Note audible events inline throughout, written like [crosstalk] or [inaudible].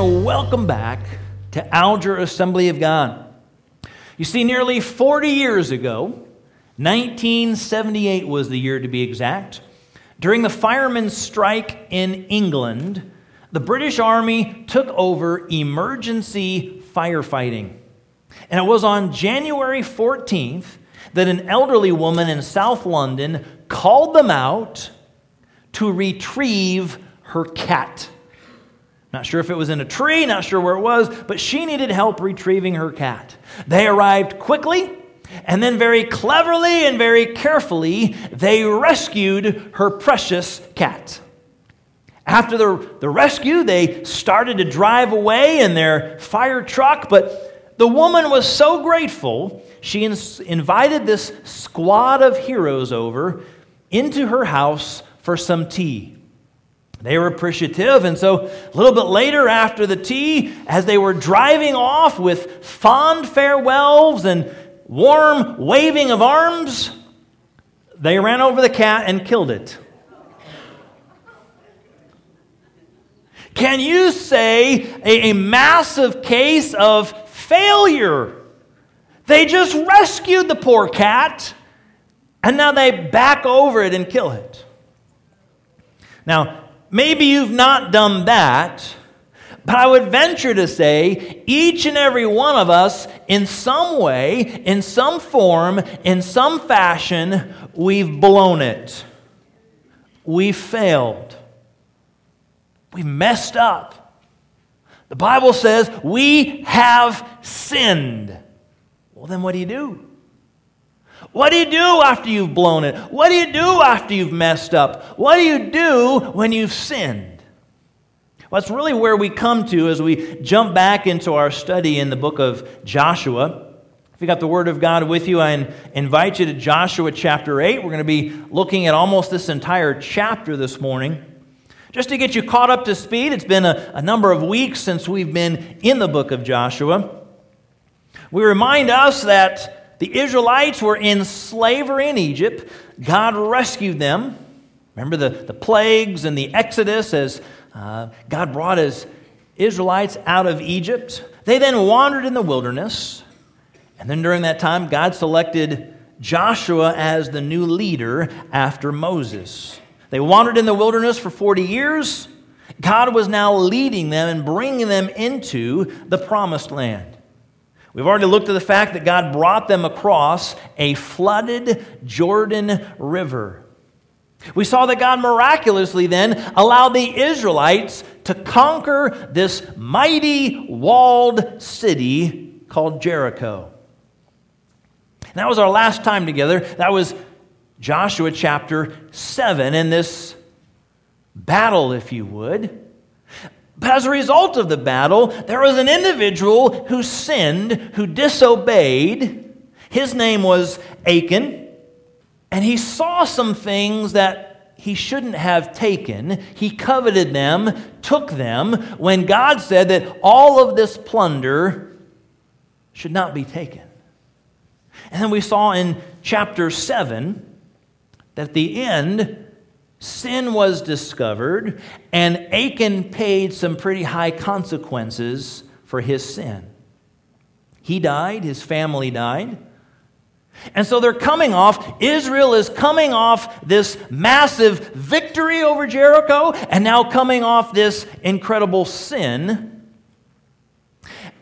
and welcome back to Alger Assembly of God. You see, nearly 40 years ago, 1978 was the year to be exact, during the firemen's strike in England, the British Army took over emergency firefighting. And it was on January 14th that an elderly woman in South London called them out to retrieve her cat. Not sure if it was in a tree, not sure where it was, but she needed help retrieving her cat. They arrived quickly, and then very cleverly and very carefully, they rescued her precious cat. After the, the rescue, they started to drive away in their fire truck, but the woman was so grateful, she in, invited this squad of heroes over into her house for some tea. They were appreciative, and so a little bit later after the tea, as they were driving off with fond farewells and warm waving of arms, they ran over the cat and killed it. Can you say a, a massive case of failure? They just rescued the poor cat, and now they back over it and kill it. Now, maybe you've not done that, but I would venture to say each and every one of us, in some way, in some form, in some fashion, we've blown it. We've failed. We've messed up. The Bible says we have sinned. Well, then what do you do? What do you do after you've blown it? What do you do after you've messed up? What do you do when you've sinned? Well, that's really where we come to as we jump back into our study in the book of Joshua. If you got the Word of God with you, I invite you to Joshua chapter 8. We're going to be looking at almost this entire chapter this morning. Just to get you caught up to speed, it's been a, a number of weeks since we've been in the book of Joshua. We remind us that the Israelites were in slavery in Egypt. God rescued them. Remember the, the plagues and the Exodus as uh, God brought his Israelites out of Egypt. They then wandered in the wilderness. And then during that time, God selected Joshua as the new leader after Moses. They wandered in the wilderness for 40 years. God was now leading them and bringing them into the promised land. We've already looked at the fact that God brought them across a flooded Jordan River. We saw that God miraculously then allowed the Israelites to conquer this mighty walled city called Jericho. And that was our last time together. That was Joshua chapter 7 in this battle, if you would. But as a result of the battle, there was an individual who sinned, who disobeyed. His name was Achan, and he saw some things that he shouldn't have taken. He coveted them, took them, when God said that all of this plunder should not be taken. And then we saw in chapter 7 that at the end, sin was discovered, and Achan paid some pretty high consequences for his sin. He died, his family died. And so they're coming off, Israel is coming off this massive victory over Jericho, and now coming off this incredible sin.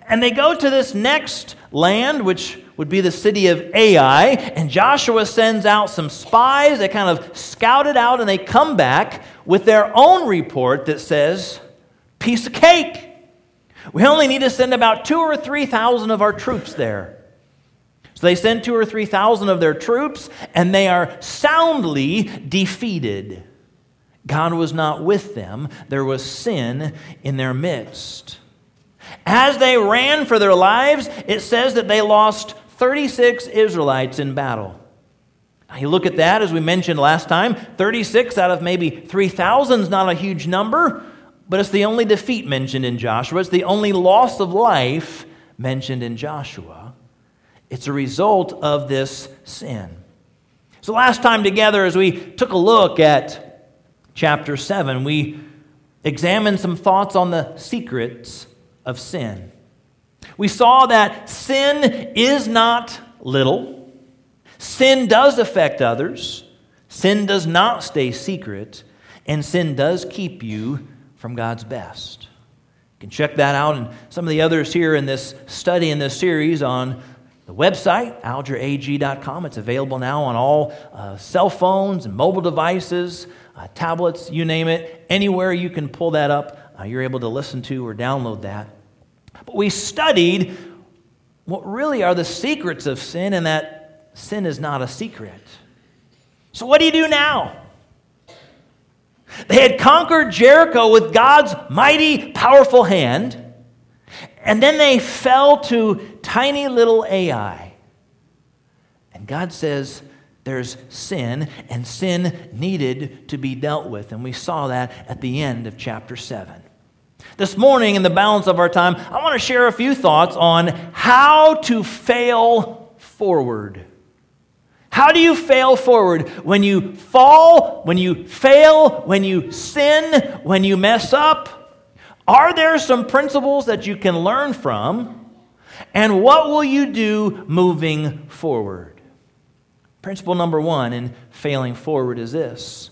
And they go to this next land, which would be the city of Ai. And Joshua sends out some spies. They kind of scout it out and they come back with their own report that says, piece of cake. We only need to send about two or 3,000 of our troops there. So they send two or 3,000 of their troops and they are soundly defeated. God was not with them, there was sin in their midst. As they ran for their lives, it says that they lost 36 Israelites in battle. Now, you look at that, as we mentioned last time 36 out of maybe 3,000 is not a huge number, but it's the only defeat mentioned in Joshua. It's the only loss of life mentioned in Joshua. It's a result of this sin. So, last time together, as we took a look at chapter 7, we examined some thoughts on the secrets of sin. We saw that sin is not little, sin does affect others, sin does not stay secret, and sin does keep you from God's best. You can check that out and some of the others here in this study in this series on the website, algerag.com. It's available now on all uh, cell phones and mobile devices, uh, tablets, you name it. Anywhere you can pull that up, uh, you're able to listen to or download that. But we studied what really are the secrets of sin and that sin is not a secret. So, what do you do now? They had conquered Jericho with God's mighty, powerful hand, and then they fell to tiny little Ai. And God says there's sin, and sin needed to be dealt with. And we saw that at the end of chapter 7. This morning, in the balance of our time, I want to share a few thoughts on how to fail forward. How do you fail forward? When you fall, when you fail, when you sin, when you mess up? Are there some principles that you can learn from? And what will you do moving forward? Principle number one in failing forward is this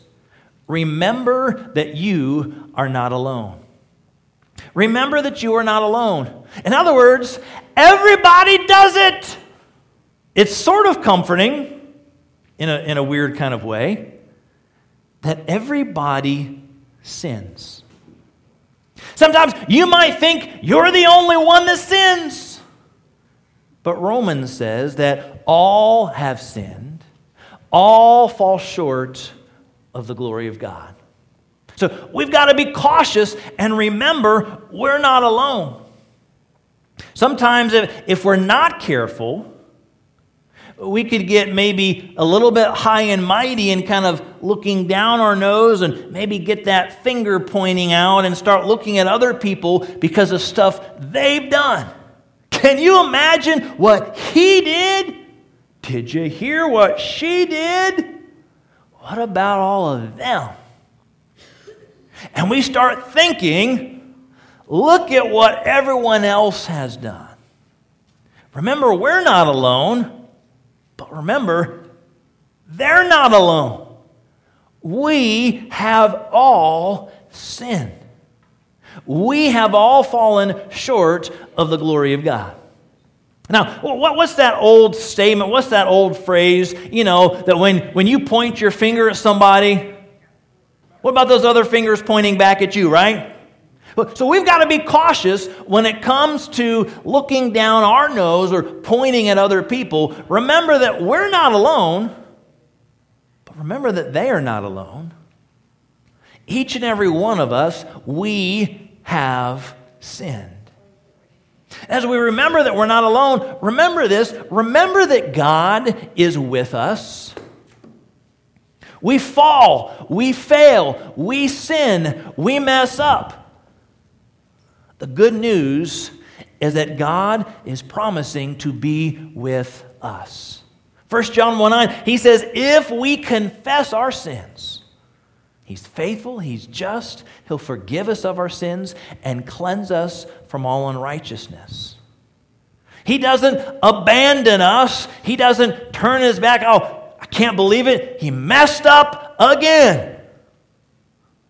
remember that you are not alone. Remember that you are not alone. In other words, everybody does it. It's sort of comforting in a, in a weird kind of way that everybody sins. Sometimes you might think you're the only one that sins. But Romans says that all have sinned, all fall short of the glory of God. So we've got to be cautious and remember we're not alone. Sometimes, if, if we're not careful, we could get maybe a little bit high and mighty and kind of looking down our nose and maybe get that finger pointing out and start looking at other people because of stuff they've done. Can you imagine what he did? Did you hear what she did? What about all of them? And we start thinking, look at what everyone else has done. Remember, we're not alone. But remember, they're not alone. We have all sinned. We have all fallen short of the glory of God. Now, what's that old statement? What's that old phrase? You know, that when, when you point your finger at somebody, what about those other fingers pointing back at you, right? So we've got to be cautious when it comes to looking down our nose or pointing at other people. Remember that we're not alone, but remember that they are not alone. Each and every one of us, we have sinned. As we remember that we're not alone, remember this remember that God is with us. We fall, we fail, we sin, we mess up. The good news is that God is promising to be with us. 1 John 1 9, he says, If we confess our sins, He's faithful, He's just, He'll forgive us of our sins and cleanse us from all unrighteousness. He doesn't abandon us, He doesn't turn His back. Oh, I can't believe it. He messed up again.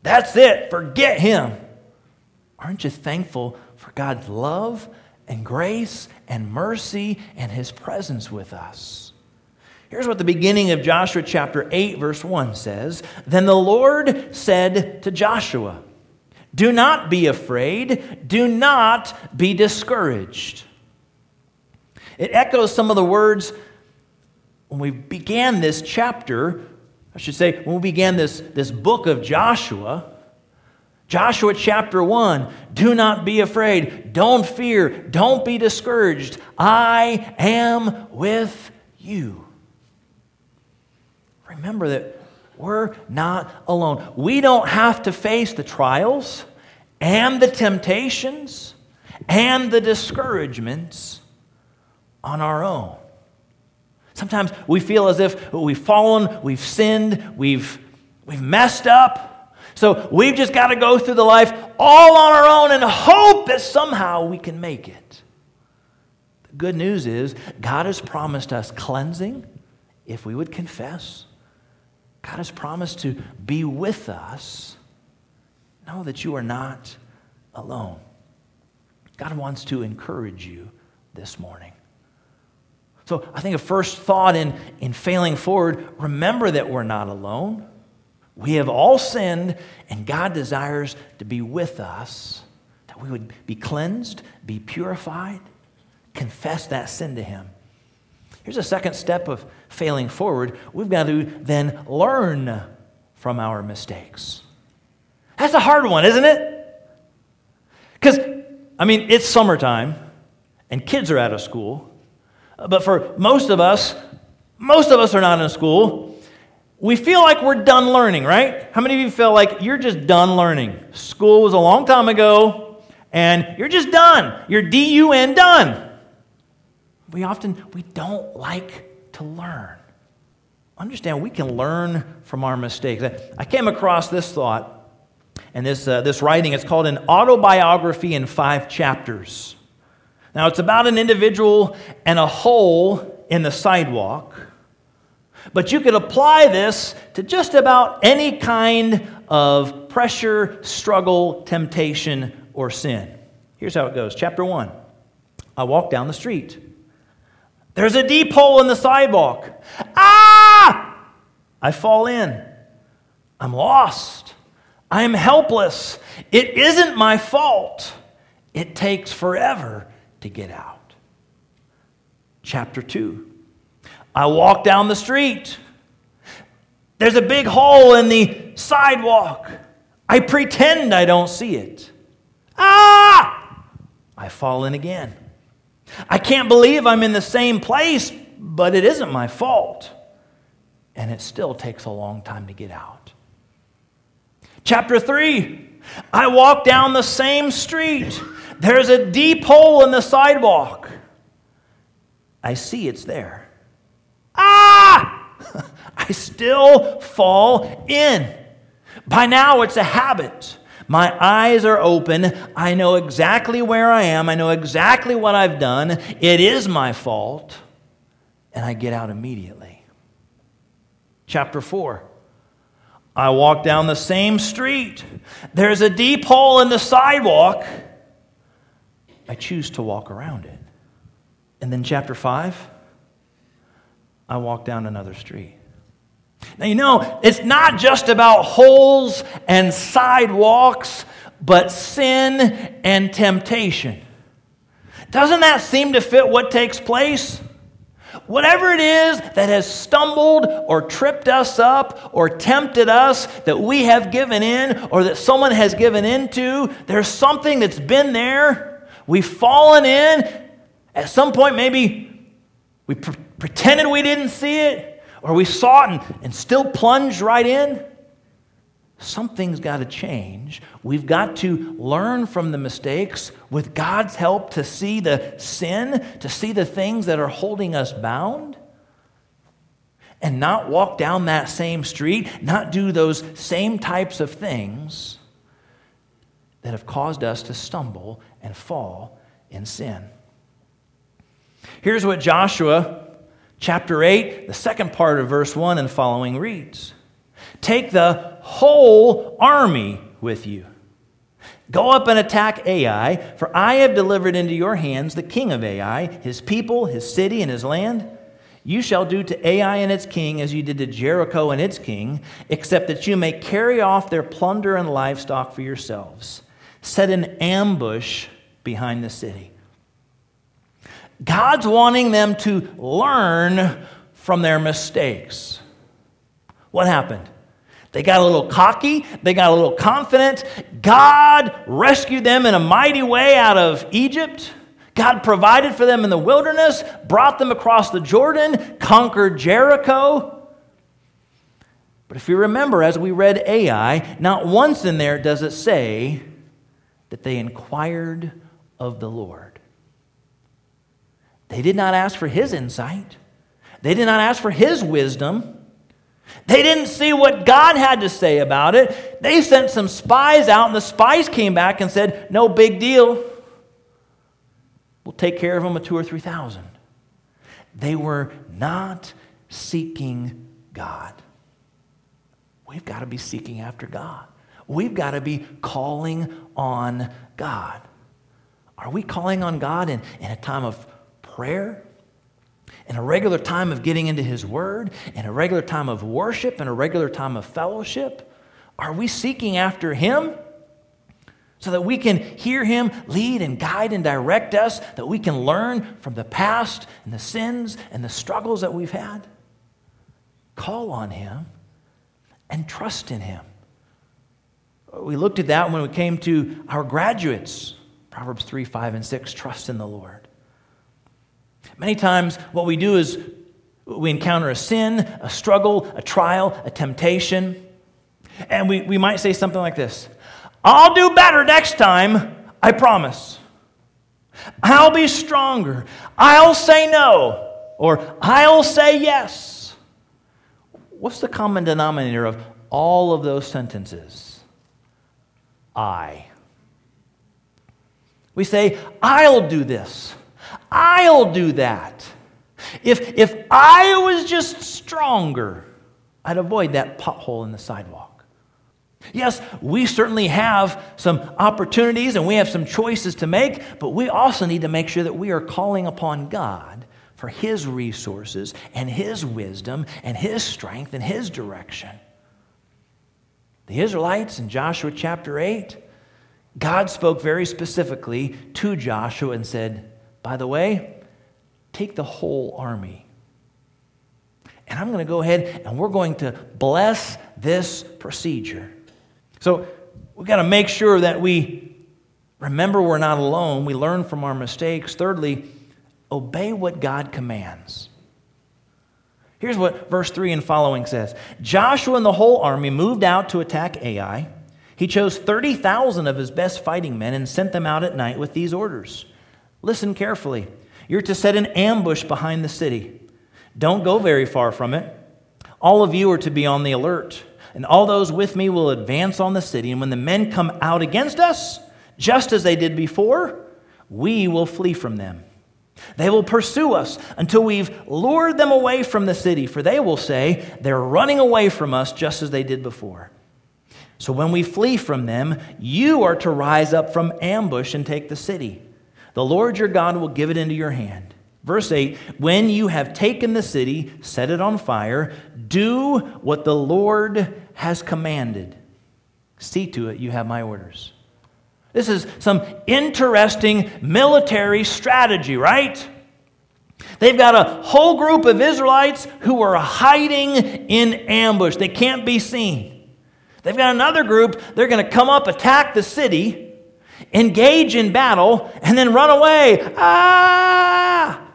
That's it. Forget Him. Aren't you thankful for God's love and grace and mercy and his presence with us? Here's what the beginning of Joshua chapter 8, verse 1 says Then the Lord said to Joshua, Do not be afraid, do not be discouraged. It echoes some of the words when we began this chapter, I should say, when we began this, this book of Joshua. Joshua chapter 1 Do not be afraid. Don't fear. Don't be discouraged. I am with you. Remember that we're not alone. We don't have to face the trials and the temptations and the discouragements on our own. Sometimes we feel as if we've fallen, we've sinned, we've, we've messed up So we've just got to go through the life all on our own and hope that somehow we can make it. The good news is God has promised us cleansing if we would confess. God has promised to be with us. Know that you are not alone. God wants to encourage you this morning. So I think a first thought in, in failing forward, remember that we're not alone. We have all sinned, and God desires to be with us, that we would be cleansed, be purified, confess that sin to Him. Here's a second step of failing forward. We've got to then learn from our mistakes. That's a hard one, isn't it? Because, I mean, it's summertime and kids are out of school. But for most of us, most of us are not in school. We feel like we're done learning, right? How many of you feel like you're just done learning? School was a long time ago, and you're just done. You're D U N done. We often we don't like to learn. Understand, we can learn from our mistakes. I came across this thought and this, uh, this writing. It's called an autobiography in five chapters. Now, it's about an individual and a hole in the sidewalk, but you could apply this to just about any kind of pressure, struggle, temptation, or sin. Here's how it goes Chapter 1 I walk down the street. There's a deep hole in the sidewalk. Ah! I fall in. I'm lost. I am helpless. It isn't my fault. It takes forever to get out. Chapter 2. I walk down the street. There's a big hole in the sidewalk. I pretend I don't see it. Ah! I fall in again. I can't believe I'm in the same place, but it isn't my fault. And it still takes a long time to get out. Chapter 3 I walk down the same street. There's a deep hole in the sidewalk. I see it's there. Ah! [laughs] I still fall in. By now, it's a habit. My eyes are open. I know exactly where I am. I know exactly what I've done. It is my fault. And I get out immediately. Chapter 4. I walk down the same street. There's a deep hole in the sidewalk. I choose to walk around it. And then, chapter 5, I walk down another street. Now, you know, it's not just about holes and sidewalks, but sin and temptation. Doesn't that seem to fit what takes place? Whatever it is that has stumbled or tripped us up or tempted us that we have given in or that someone has given into, there's something that's been there We've fallen in. At some point, maybe we pre- pretended we didn't see it, or we saw it and, and still plunged right in. Something's got to change. We've got to learn from the mistakes with God's help to see the sin, to see the things that are holding us bound, and not walk down that same street, not do those same types of things that have caused us to stumble and fall in sin. Here's what Joshua chapter 8, the second part of verse 1 and following reads Take the whole army with you. Go up and attack Ai, for I have delivered into your hands the king of Ai, his people, his city, and his land. You shall do to Ai and its king as you did to Jericho and its king, except that you may carry off their plunder and livestock for yourselves. Set an ambush behind the city. God's wanting them to learn from their mistakes. What happened? They got a little cocky, they got a little confident. God rescued them in a mighty way out of Egypt. God provided for them in the wilderness, brought them across the Jordan, conquered Jericho. But if you remember, as we read Ai, not once in there does it say that they inquired of the Lord. They did not ask for his insight, they did not ask for his wisdom. They didn't see what God had to say about it. They sent some spies out, and the spies came back and said, No big deal. We'll take care of them with two or three thousand. They were not seeking God. We've got to be seeking after God. We've got to be calling on God. Are we calling on God in, in a time of prayer? In a regular time of getting into His Word? In a regular time of worship? In a regular time of fellowship? Are we seeking after Him? So that we can hear Him lead and guide and direct us, that we can learn from the past and the sins and the struggles that we've had? Call on Him and trust in Him. We looked at that when we came to our graduates. Proverbs 3, 5, and 6 trust in the Lord. Many times, what we do is we encounter a sin, a struggle, a trial, a temptation, and we, we might say something like this I'll do better next time, I promise. I'll be stronger. I'll say no, or I'll say yes. What's the common denominator of all of those sentences? I. We say, I'll do this. I'll do that. If, if I was just stronger, I'd avoid that pothole in the sidewalk. Yes, we certainly have some opportunities and we have some choices to make, but we also need to make sure that we are calling upon God for His resources and His wisdom and His strength and His direction. The Israelites in Joshua chapter 8, God spoke very specifically to Joshua and said, By the way, take the whole army. And I'm going to go ahead and we're going to bless this procedure. So we've got to make sure that we remember we're not alone. We learn from our mistakes. Thirdly, obey what God commands. Here's what verse 3 and following says Joshua and the whole army moved out to attack Ai. He chose 30,000 of his best fighting men and sent them out at night with these orders Listen carefully. You're to set an ambush behind the city. Don't go very far from it. All of you are to be on the alert, and all those with me will advance on the city. And when the men come out against us, just as they did before, we will flee from them. They will pursue us until we've lured them away from the city, for they will say, They're running away from us just as they did before. So when we flee from them, you are to rise up from ambush and take the city. The Lord your God will give it into your hand. Verse 8 When you have taken the city, set it on fire, do what the Lord has commanded. See to it you have my orders. This is some interesting military strategy, right? They've got a whole group of Israelites who are hiding in ambush. They can't be seen. They've got another group, they're going to come up, attack the city, engage in battle, and then run away. Ah!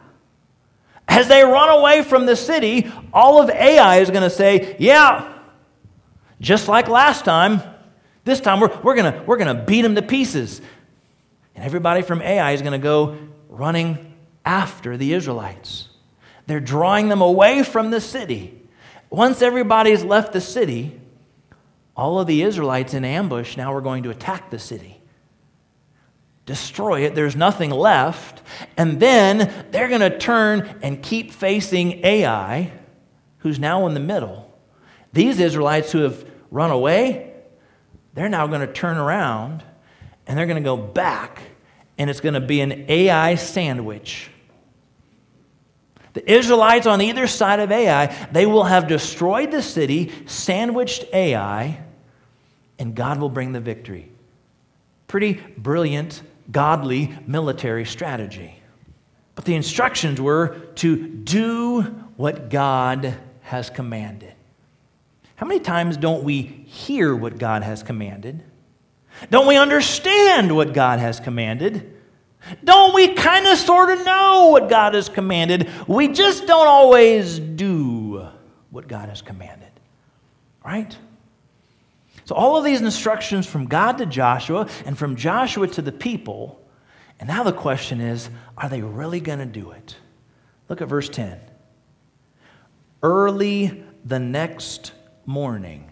As they run away from the city, all of Ai is going to say, Yeah, just like last time, this time we're, we're going we're to beat them to pieces. And everybody from Ai is going to go running after the Israelites. They're drawing them away from the city. Once everybody's left the city, all of the Israelites in ambush now are going to attack the city. Destroy it, there's nothing left. And then they're going to turn and keep facing Ai, who's now in the middle. These Israelites who have run away, they're now going to turn around and they're going to go back, and it's going to be an Ai sandwich. The Israelites on either side of Ai, they will have destroyed the city, sandwiched Ai, and God will bring the victory. Pretty brilliant, godly military strategy. But the instructions were to do what God has commanded. How many times don't we hear what God has commanded? Don't we understand what God has commanded? Don't we kind of sort of know what God has commanded? We just don't always do what God has commanded. Right? So, all of these instructions from God to Joshua and from Joshua to the people. And now the question is are they really going to do it? Look at verse 10. Early the next morning,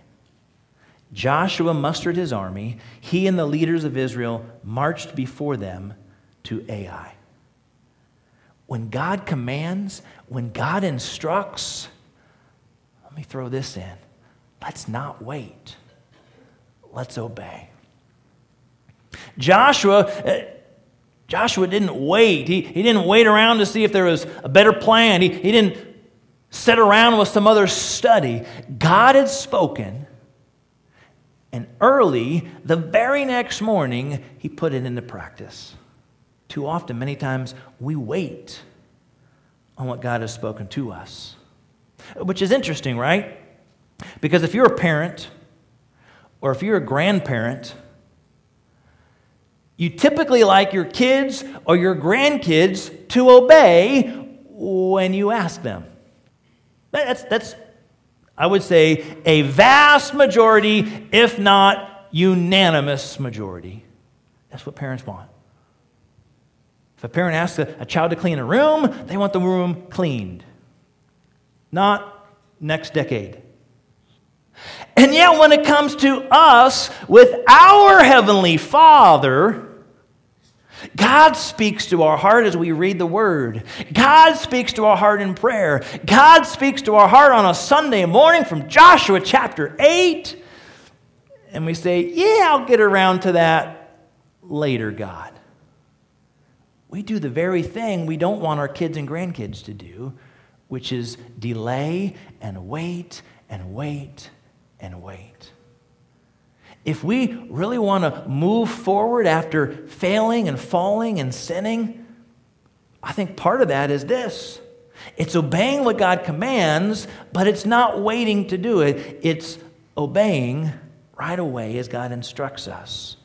Joshua mustered his army. He and the leaders of Israel marched before them to Ai. When God commands, when God instructs, let me throw this in. Let's not wait. Let's obey. Joshua, uh, Joshua didn't wait. He, he didn't wait around to see if there was a better plan. He, he didn't sit around with some other study. God had spoken, and early, the very next morning, he put it into practice. Too often, many times, we wait on what God has spoken to us. Which is interesting, right? Because if you're a parent or if you're a grandparent, you typically like your kids or your grandkids to obey when you ask them. That's, that's I would say, a vast majority, if not unanimous majority. That's what parents want. If a parent asks a, a child to clean a room, they want the room cleaned, not next decade. And yet, when it comes to us with our Heavenly Father, God speaks to our heart as we read the Word. God speaks to our heart in prayer. God speaks to our heart on a Sunday morning from Joshua chapter 8. And we say, Yeah, I'll get around to that later, God we do the very thing we don't want our kids and grandkids to do, which is delay and wait and wait and wait. If we really want to move forward after failing and falling and sinning, I think part of that is this it's obeying what God commands, but it's not waiting to do it, it's obeying right away as God instructs us.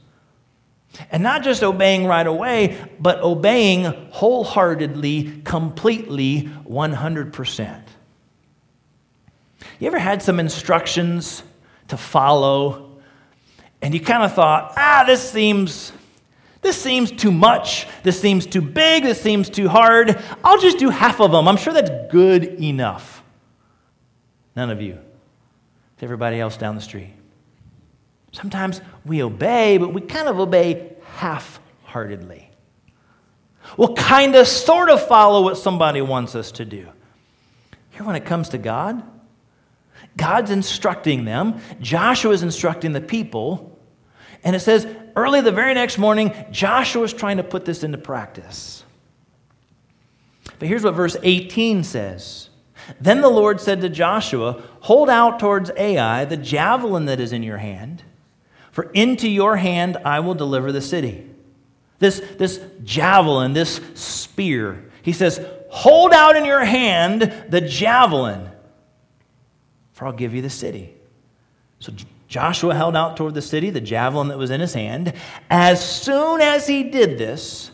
And not just obeying right away, but obeying wholeheartedly, completely, 100%. You ever had some instructions to follow and you kind of thought, ah, this seems this seems too much. This seems too big. This seems too hard. I'll just do half of them. I'm sure that's good enough. None of you. It's everybody else down the street. Sometimes we obey, but we kind of obey half heartedly. We'll kind of sort of follow what somebody wants us to do. Here, when it comes to God, God's instructing them, Joshua is instructing the people, and it says early the very next morning, Joshua is trying to put this into practice. But here's what verse 18 says. Then the Lord said to Joshua, Hold out towards Ai the javelin that is in your hand for into your hand I will deliver the city. This, this javelin, this spear, he says, Hold out in your hand the javelin, for I'll give you the city. So Joshua held out toward the city the javelin that was in his hand. As soon as he did this,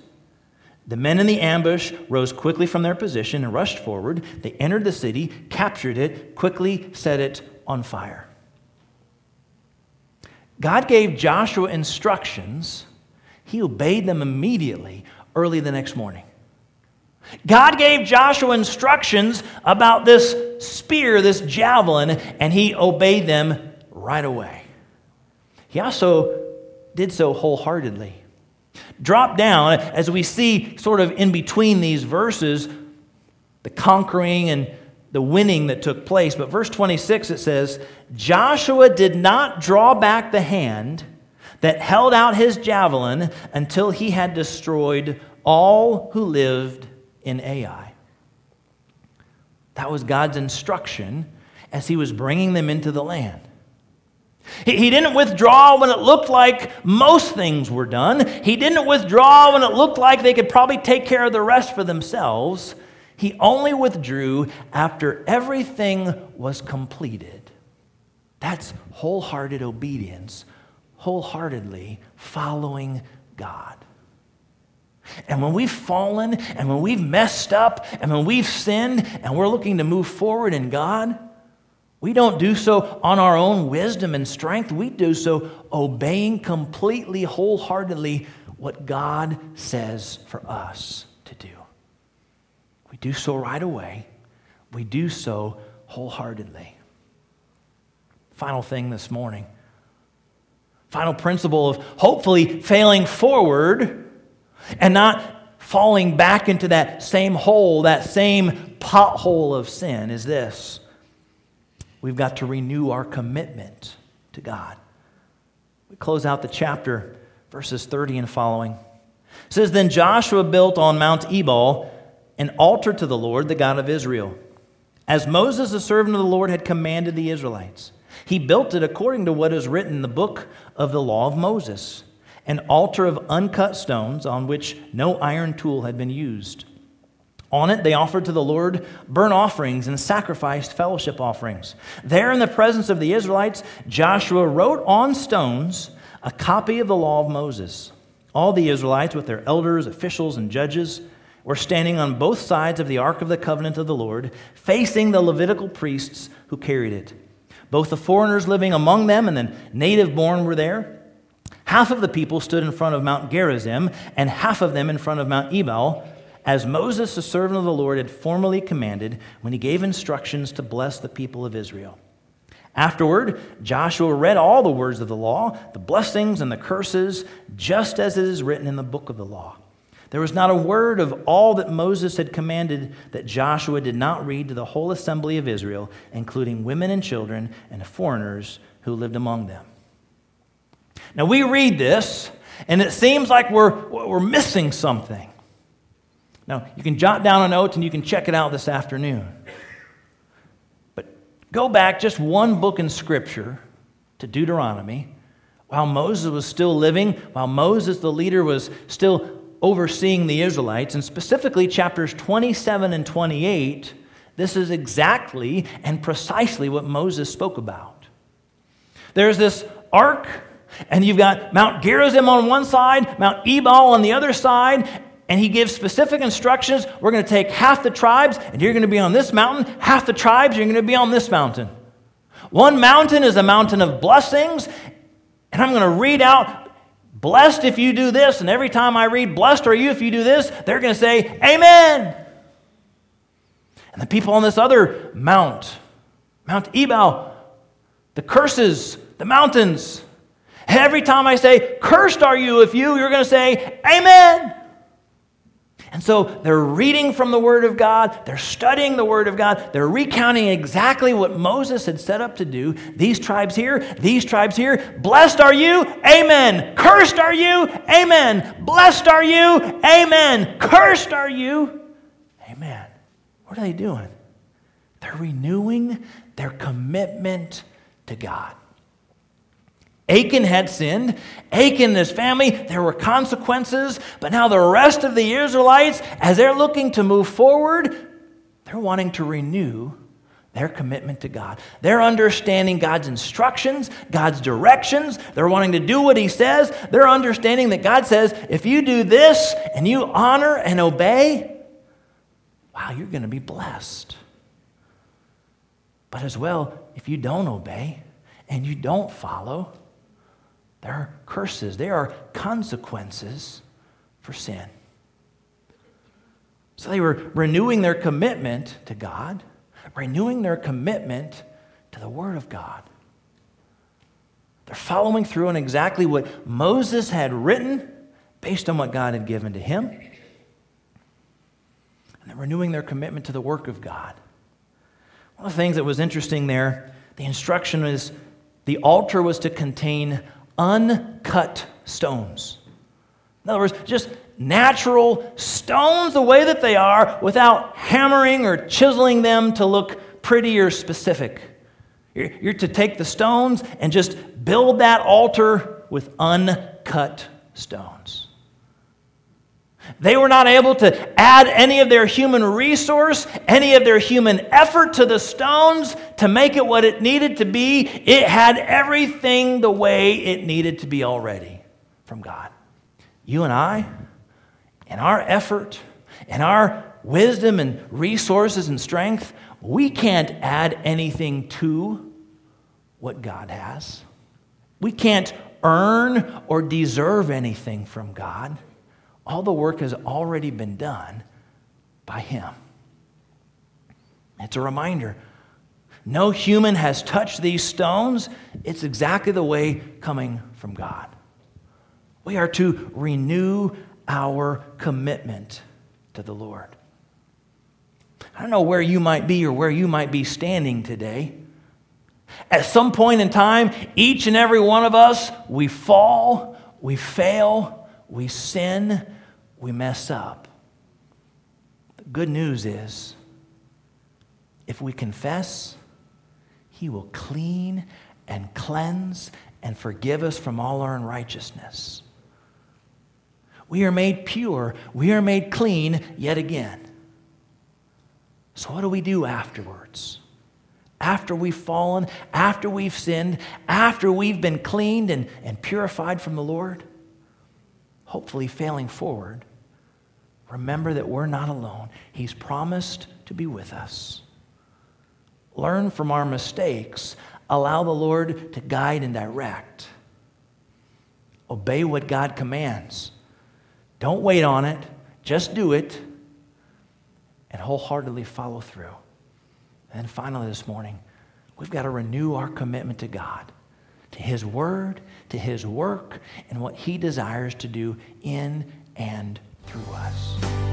the men in the ambush rose quickly from their position and rushed forward. They entered the city, captured it, quickly set it on fire. God gave Joshua instructions. He obeyed them immediately early the next morning. God gave Joshua instructions about this spear, this javelin, and he obeyed them right away. He also did so wholeheartedly. Drop down as we see, sort of in between these verses, the conquering and the winning that took place. But verse 26, it says, Joshua did not draw back the hand that held out his javelin until he had destroyed all who lived in Ai. That was God's instruction as he was bringing them into the land. He, didn't withdraw when it looked like most things were done. He didn't withdraw when it looked like they could probably take care of the rest for themselves. He only withdrew after everything was completed. That's wholehearted obedience, wholeheartedly following God. And when we've fallen and when we've messed up and when we've sinned and we're looking to move forward in God, we don't do so on our own wisdom and strength. We do so obeying completely, wholeheartedly what God says for us to do. We do so right away, we do so wholeheartedly. Final thing this morning. Final principle of hopefully failing forward and not falling back into that same hole, that same pothole of sin is this. We've got to renew our commitment to God. We close out the chapter, verses 30 and following. It says, Then Joshua built on Mount Ebal an altar to the Lord, the God of Israel, as Moses, the servant of the Lord, had commanded the Israelites. He built it according to what is written in the book of the law of Moses an altar of uncut stones on which no iron tool had been used. On it, they offered to the Lord burnt offerings and sacrificed fellowship offerings. There, in the presence of the Israelites, Joshua wrote on stones a copy of the law of Moses. All the Israelites, with their elders, officials, and judges, were standing on both sides of the Ark of the Covenant of the Lord, facing the Levitical priests who carried it. Both the foreigners living among them and the native born were there. Half of the people stood in front of Mount Gerizim, and half of them in front of Mount Ebal, as Moses, the servant of the Lord, had formerly commanded when he gave instructions to bless the people of Israel. Afterward, Joshua read all the words of the law, the blessings and the curses, just as it is written in the book of the law. There was not a word of all that Moses had commanded that Joshua did not read to the whole assembly of Israel, including women and children and foreigners who lived among them. Now, we read this, and it seems like we're, we're missing something. Now, you can jot down a note and you can check it out this afternoon. But go back just one book in Scripture to Deuteronomy. While Moses was still living, while Moses, the leader, was still overseeing the Israelites, and specifically chapters 27 and 28, this is exactly and precisely what Moses spoke about. There's this ark, and you've got Mount Gerizim on one side, Mount Ebal on the other side, and he gives specific instructions. We're going to take half the tribes, and you're going to be on this mountain. Half the tribes, you're going to be on this mountain. One mountain is a mountain of blessings, and I'm going to read out Blessed if you do this, and every time I read, Blessed are you if you do this, they're going to say, Amen. And the people on this other mount, Mount Ebal, the curses, the mountains, every time I say, Cursed are you if you, you're going to say, Amen. And so they're reading from the Word of God, they're studying the Word of God, they're recounting exactly what Moses had set up to do. These tribes here, these tribes here. Blessed are you, amen. Cursed are you, amen. Blessed are you, amen. Cursed are you, amen. What are they doing? They're renewing their commitment to God. Achan had sinned. Achan and his family, there were consequences. But now the rest of the Israelites, as they're looking to move forward, they're wanting to renew their commitment to God. They're understanding God's instructions, God's directions. They're wanting to do what He says. They're understanding that God says, if you do this and you honor and obey, wow, you're going to be blessed. But as well, if you don't obey and you don't follow, there are curses, there are consequences for sin. So they were renewing their commitment to God, renewing their commitment to the Word of God. They're following through on exactly what Moses had written based on what God had given to him. And they're renewing their commitment to the work of God. One of the things that was interesting there, the instruction is the altar was to contain uncut stones. In other words, just natural stones the way that they are without hammering or chiseling them to look pretty or specific. You're, you're to take the stones and just build that altar with uncut stones. They were not able to add any of their human resource, any of their human effort to the stones to make it what it needed to be. It had everything the way it needed to be already from God. You and I, in our effort, in our wisdom and resources and strength, we can't add anything to what God has. We can't earn or deserve anything from God. All the work has already been done by Him. It's a reminder No human has touched these stones. It's exactly the way coming from God. We are to renew our commitment to the Lord. I don't know where you might be or where you might be standing today. At some point in time, each and every one of us, we fall, we fail, we sin, we mess up. The good news is if we confess, He will clean and cleanse and forgive us from all our unrighteousness. We are made pure, we are made clean yet again. So, what do we do afterwards? After we've fallen, after we've sinned, after we've been cleaned and, and purified from the Lord, hopefully failing forward, remember that we're not alone. He's promised to be with us. Learn from our mistakes, allow the Lord to guide and direct. Obey what God commands. Don't wait on it, just do it and wholeheartedly follow through. And finally, this morning, we've got to renew our commitment to God, to His Word, to His work, and what He desires to do in and through us.